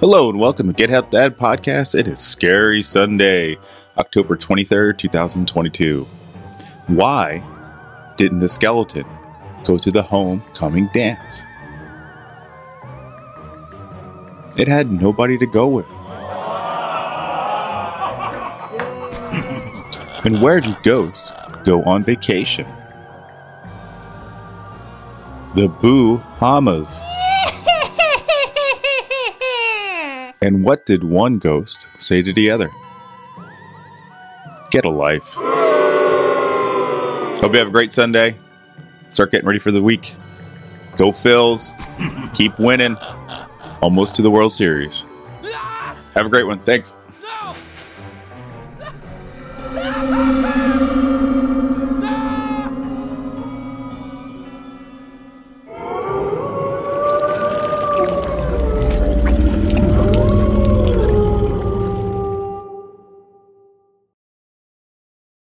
Hello and welcome to Get Help Dad podcast. It is Scary Sunday, October 23rd, 2022. Why didn't the skeleton go to the homecoming dance? It had nobody to go with. and where do ghosts go on vacation? The Boo Hamas. And what did one ghost say to the other? Get a life. Hope you have a great Sunday. Start getting ready for the week. Go Phils. Keep winning. Almost to the World Series. Have a great one. Thanks.